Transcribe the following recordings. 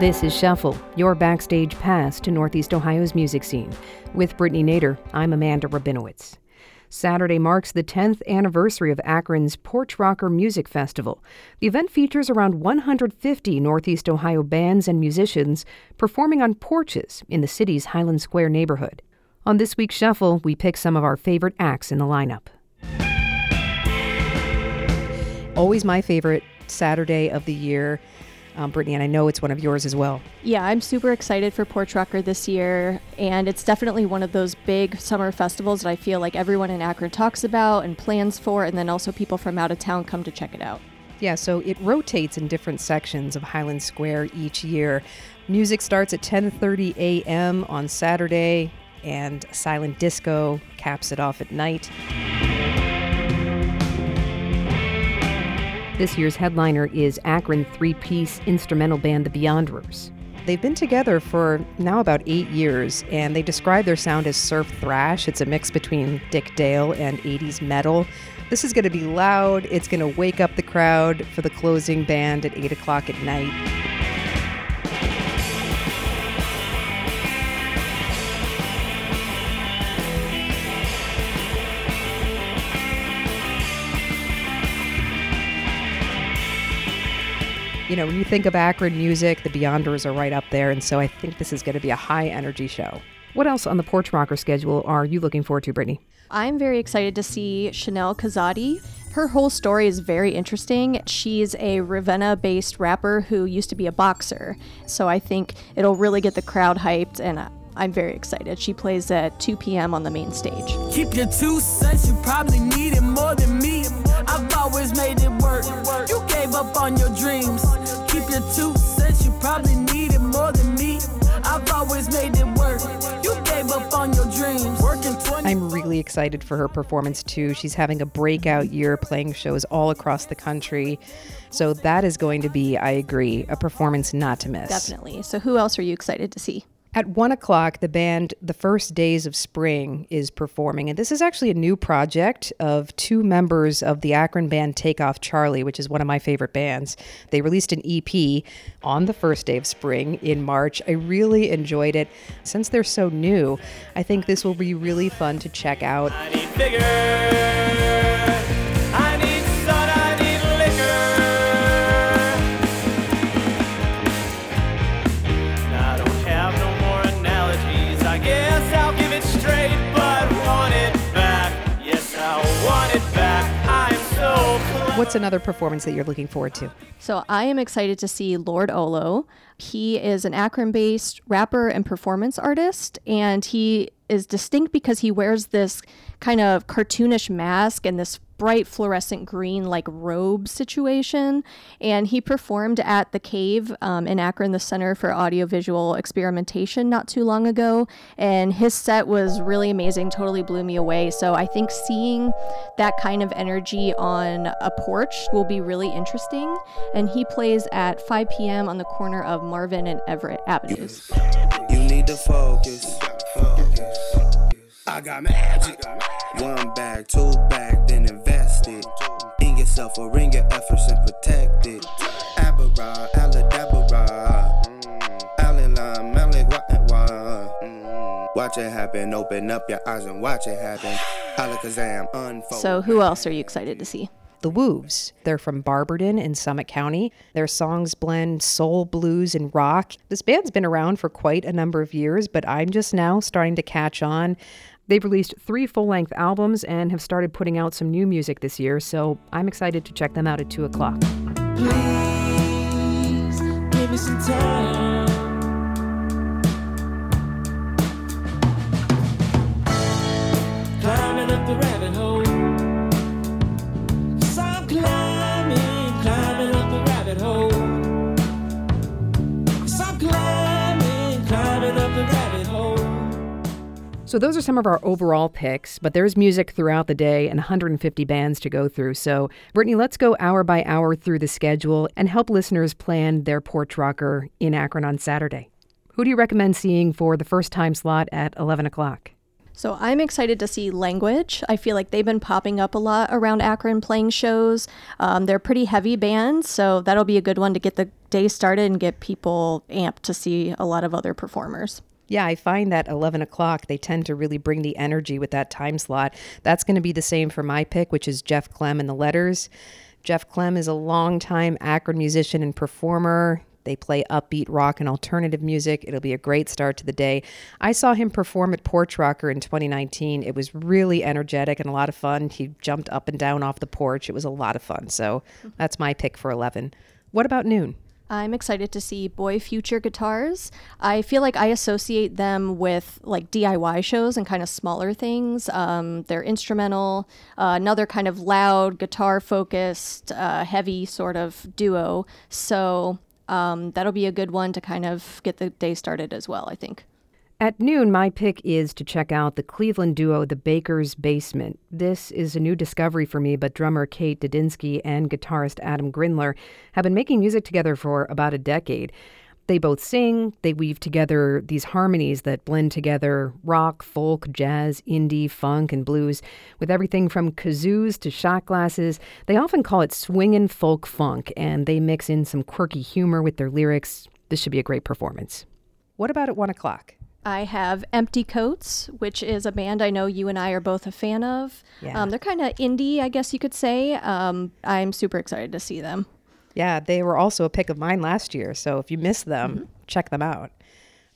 This is Shuffle, your backstage pass to Northeast Ohio's music scene. With Brittany Nader, I'm Amanda Rabinowitz. Saturday marks the 10th anniversary of Akron's Porch Rocker Music Festival. The event features around 150 Northeast Ohio bands and musicians performing on porches in the city's Highland Square neighborhood. On this week's Shuffle, we pick some of our favorite acts in the lineup. Always my favorite Saturday of the year um, Brittany, and I know it's one of yours as well. Yeah, I'm super excited for Porch Rocker this year, and it's definitely one of those big summer festivals that I feel like everyone in Akron talks about and plans for, and then also people from out of town come to check it out. Yeah, so it rotates in different sections of Highland Square each year. Music starts at 10:30 a.m. on Saturday, and silent disco caps it off at night. This year's headliner is Akron three piece instrumental band The Beyonders. They've been together for now about eight years, and they describe their sound as surf thrash. It's a mix between Dick Dale and 80s metal. This is going to be loud, it's going to wake up the crowd for the closing band at 8 o'clock at night. You know, when you think of Akron music, the Beyonders are right up there. And so I think this is going to be a high energy show. What else on the Porch Rocker schedule are you looking forward to, Brittany? I'm very excited to see Chanel Kazadi. Her whole story is very interesting. She's a Ravenna based rapper who used to be a boxer. So I think it'll really get the crowd hyped, and I'm very excited. She plays at 2 p.m. on the main stage. Keep your two cents, you probably need it more than me. I've always made it work. You gave up on your dreams. Keep your two cents, you probably need it more than me. I've always made it work. You gave up on your dreams. Working 20- I'm really excited for her performance too. She's having a breakout year playing shows all across the country. So that is going to be, I agree, a performance not to miss. Definitely. So who else are you excited to see? At one o'clock, the band The First Days of Spring is performing. And this is actually a new project of two members of the Akron band Takeoff Charlie, which is one of my favorite bands. They released an EP on the first day of spring in March. I really enjoyed it. Since they're so new, I think this will be really fun to check out. What's another performance that you're looking forward to? So I am excited to see Lord Olo. He is an Akron based rapper and performance artist, and he is distinct because he wears this kind of cartoonish mask and this bright fluorescent green like robe situation and he performed at the cave um, in akron the center for audiovisual experimentation not too long ago and his set was really amazing totally blew me away so i think seeing that kind of energy on a porch will be really interesting and he plays at 5 p.m on the corner of marvin and everett avenues you need to focus. I got magic. One bag, two bag, then invest. In yourself or in your efforts and protect it. Abara, Aladabara. Alilam, Malik, Watch it happen, open up your eyes and watch it happen. Alakazam, unfold. So, who else are you excited to see? The Woovs. They're from Barberton in Summit County. Their songs blend soul, blues, and rock. This band's been around for quite a number of years, but I'm just now starting to catch on. They've released three full length albums and have started putting out some new music this year, so I'm excited to check them out at 2 o'clock. Please, So, those are some of our overall picks, but there's music throughout the day and 150 bands to go through. So, Brittany, let's go hour by hour through the schedule and help listeners plan their porch rocker in Akron on Saturday. Who do you recommend seeing for the first time slot at 11 o'clock? So I'm excited to see Language. I feel like they've been popping up a lot around Akron playing shows. Um, they're pretty heavy bands, so that'll be a good one to get the day started and get people amped to see a lot of other performers. Yeah, I find that 11 o'clock, they tend to really bring the energy with that time slot. That's going to be the same for my pick, which is Jeff Clem and the Letters. Jeff Clem is a longtime Akron musician and performer. They play upbeat rock and alternative music. It'll be a great start to the day. I saw him perform at Porch Rocker in 2019. It was really energetic and a lot of fun. He jumped up and down off the porch. It was a lot of fun. So that's my pick for 11. What about noon? I'm excited to see Boy Future guitars. I feel like I associate them with like DIY shows and kind of smaller things. Um, they're instrumental, uh, another kind of loud, guitar focused, uh, heavy sort of duo. So um, that'll be a good one to kind of get the day started as well, I think. At noon, my pick is to check out the Cleveland duo The Baker's Basement. This is a new discovery for me, but drummer Kate Dudinsky and guitarist Adam Grindler have been making music together for about a decade. They both sing, they weave together these harmonies that blend together rock, folk, jazz, indie, funk, and blues with everything from kazoos to shot glasses. They often call it swingin' folk funk, and they mix in some quirky humor with their lyrics. This should be a great performance. What about at one o'clock? I have Empty Coats, which is a band I know you and I are both a fan of. Yeah. Um, they're kind of indie, I guess you could say. Um, I'm super excited to see them. Yeah, they were also a pick of mine last year. So if you missed them, mm-hmm. check them out.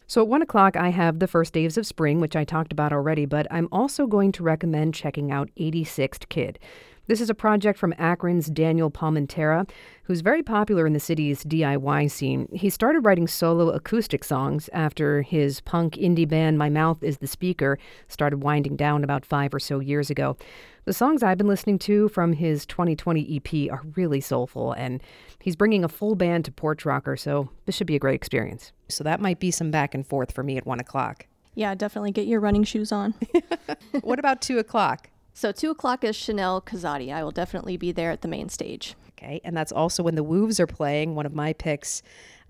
So at one o'clock, I have the first days of spring, which I talked about already, but I'm also going to recommend checking out 86th Kid. This is a project from Akron's Daniel Palmentera, who's very popular in the city's DIY scene. He started writing solo acoustic songs after his punk indie band My Mouth is the Speaker started winding down about five or so years ago. The songs I've been listening to from his 2020 EP are really soulful, and he's bringing a full band to Porch Rocker, so this should be a great experience. So that might be some back and forth for me at one o'clock. Yeah, definitely get your running shoes on. what about two o'clock? So two o'clock is Chanel Kazadi. I will definitely be there at the main stage. Okay, and that's also when the Woovs are playing. One of my picks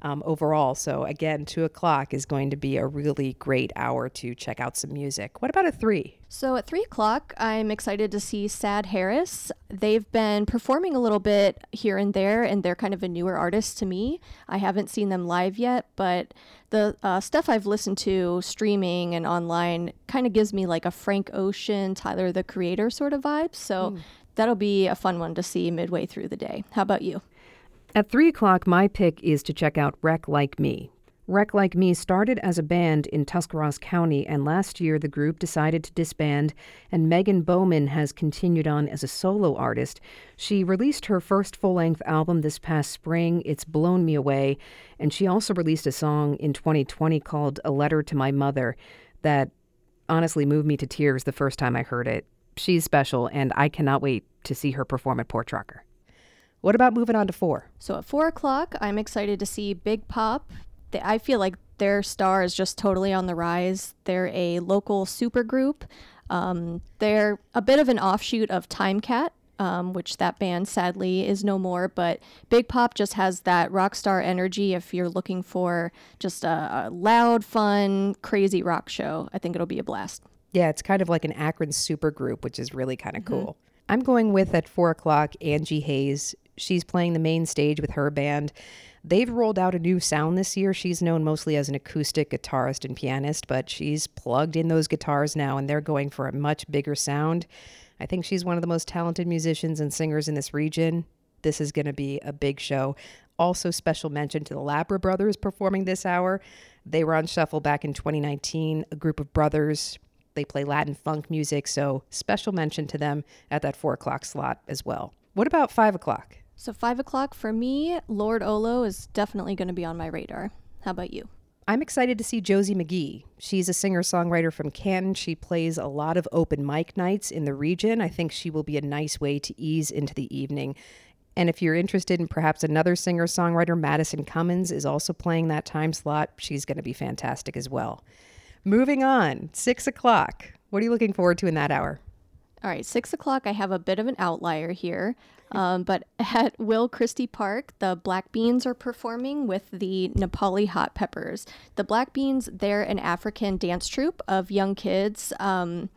um, overall. So again, two o'clock is going to be a really great hour to check out some music. What about a three? So at three o'clock, I'm excited to see Sad Harris. They've been performing a little bit here and there, and they're kind of a newer artist to me. I haven't seen them live yet, but the uh, stuff I've listened to streaming and online kind of gives me like a Frank Ocean, Tyler the Creator sort of vibe. So mm. that'll be a fun one to see midway through the day. How about you? At 3 o'clock, my pick is to check out Wreck Like Me. Wreck Like Me started as a band in Tuscarawas County, and last year the group decided to disband, and Megan Bowman has continued on as a solo artist. She released her first full length album this past spring, It's Blown Me Away, and she also released a song in 2020 called A Letter to My Mother that honestly moved me to tears the first time I heard it. She's special, and I cannot wait to see her perform at Porch Rocker. What about moving on to four? So at four o'clock, I'm excited to see Big Pop. I feel like their star is just totally on the rise. They're a local supergroup. Um, they're a bit of an offshoot of Time Cat, um, which that band sadly is no more. But Big Pop just has that rock star energy. If you're looking for just a, a loud, fun, crazy rock show, I think it'll be a blast. Yeah, it's kind of like an Akron supergroup, which is really kind of mm-hmm. cool. I'm going with at four o'clock Angie Hayes. She's playing the main stage with her band. They've rolled out a new sound this year. She's known mostly as an acoustic guitarist and pianist, but she's plugged in those guitars now and they're going for a much bigger sound. I think she's one of the most talented musicians and singers in this region. This is going to be a big show. Also, special mention to the Labra Brothers performing this hour. They were on Shuffle back in 2019, a group of brothers. They play Latin funk music, so special mention to them at that four o'clock slot as well. What about five o'clock? So, five o'clock for me, Lord Olo is definitely going to be on my radar. How about you? I'm excited to see Josie McGee. She's a singer songwriter from Canton. She plays a lot of open mic nights in the region. I think she will be a nice way to ease into the evening. And if you're interested in perhaps another singer songwriter, Madison Cummins is also playing that time slot. She's going to be fantastic as well. Moving on, six o'clock. What are you looking forward to in that hour? All right, six o'clock. I have a bit of an outlier here. Um, but at Will Christy Park, the Black Beans are performing with the Nepali Hot Peppers. The Black Beans, they're an African dance troupe of young kids. Um,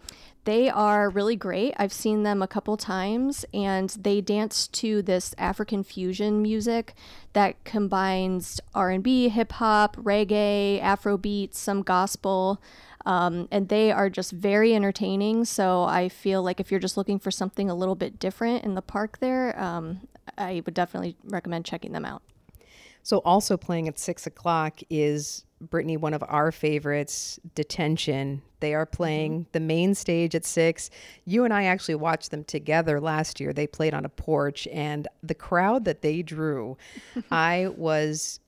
They are really great. I've seen them a couple times and they dance to this African fusion music that combines R&B, hip hop, reggae, Afro beats, some gospel. Um, and they are just very entertaining. So I feel like if you're just looking for something a little bit different in the park there, um, I would definitely recommend checking them out. So, also playing at six o'clock is Brittany, one of our favorites, Detention. They are playing mm-hmm. the main stage at six. You and I actually watched them together last year. They played on a porch, and the crowd that they drew, I was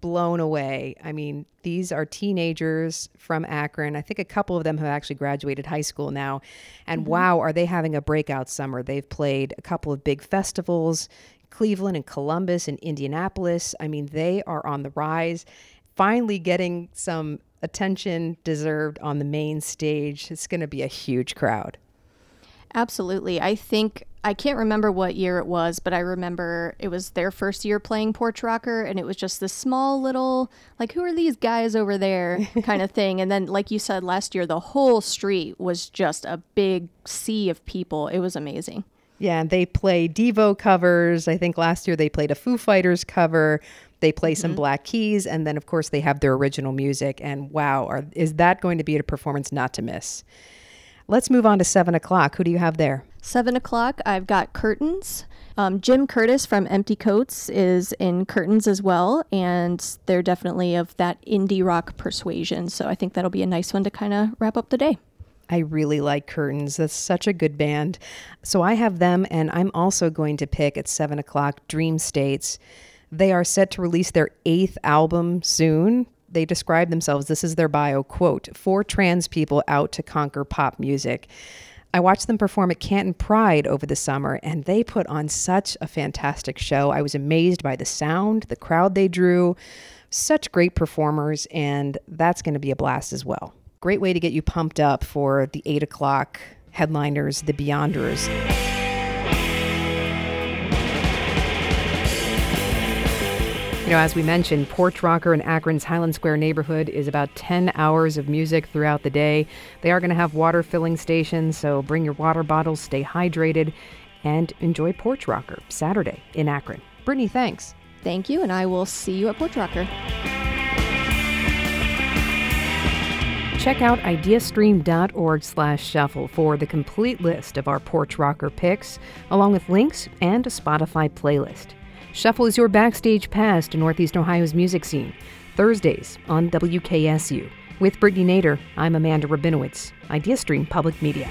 blown away. I mean, these are teenagers from Akron. I think a couple of them have actually graduated high school now. And mm-hmm. wow, are they having a breakout summer? They've played a couple of big festivals, Cleveland and Columbus and Indianapolis. I mean, they are on the rise, finally getting some attention deserved on the main stage. It's going to be a huge crowd. Absolutely. I think I can't remember what year it was, but I remember it was their first year playing Porch Rocker, and it was just this small little, like, who are these guys over there kind of thing. And then, like you said last year, the whole street was just a big sea of people. It was amazing. Yeah, and they play Devo covers. I think last year they played a Foo Fighters cover. They play mm-hmm. some Black Keys, and then, of course, they have their original music. And wow, are, is that going to be a performance not to miss? Let's move on to seven o'clock. Who do you have there? Seven o'clock, I've got Curtains. Um, Jim Curtis from Empty Coats is in Curtains as well, and they're definitely of that indie rock persuasion. So I think that'll be a nice one to kind of wrap up the day. I really like Curtains. That's such a good band. So I have them, and I'm also going to pick at seven o'clock Dream States. They are set to release their eighth album soon they describe themselves this is their bio quote for trans people out to conquer pop music I watched them perform at Canton Pride over the summer, and they put on such a fantastic show. I was amazed by the sound, the crowd they drew, such great performers, and that's going to be a blast as well. Great way to get you pumped up for the eight o'clock headliners, the Beyonders. You know, as we mentioned, Porch Rocker in Akron's Highland Square neighborhood is about 10 hours of music throughout the day. They are going to have water filling stations, so bring your water bottles, stay hydrated, and enjoy Porch Rocker Saturday in Akron. Brittany, thanks. Thank you, and I will see you at Porch Rocker. Check out ideastream.org slash shuffle for the complete list of our Porch Rocker picks, along with links and a Spotify playlist. Shuffle is your backstage pass to Northeast Ohio's music scene. Thursdays on WKSU. With Brittany Nader, I'm Amanda Rabinowitz, IdeaStream Public Media.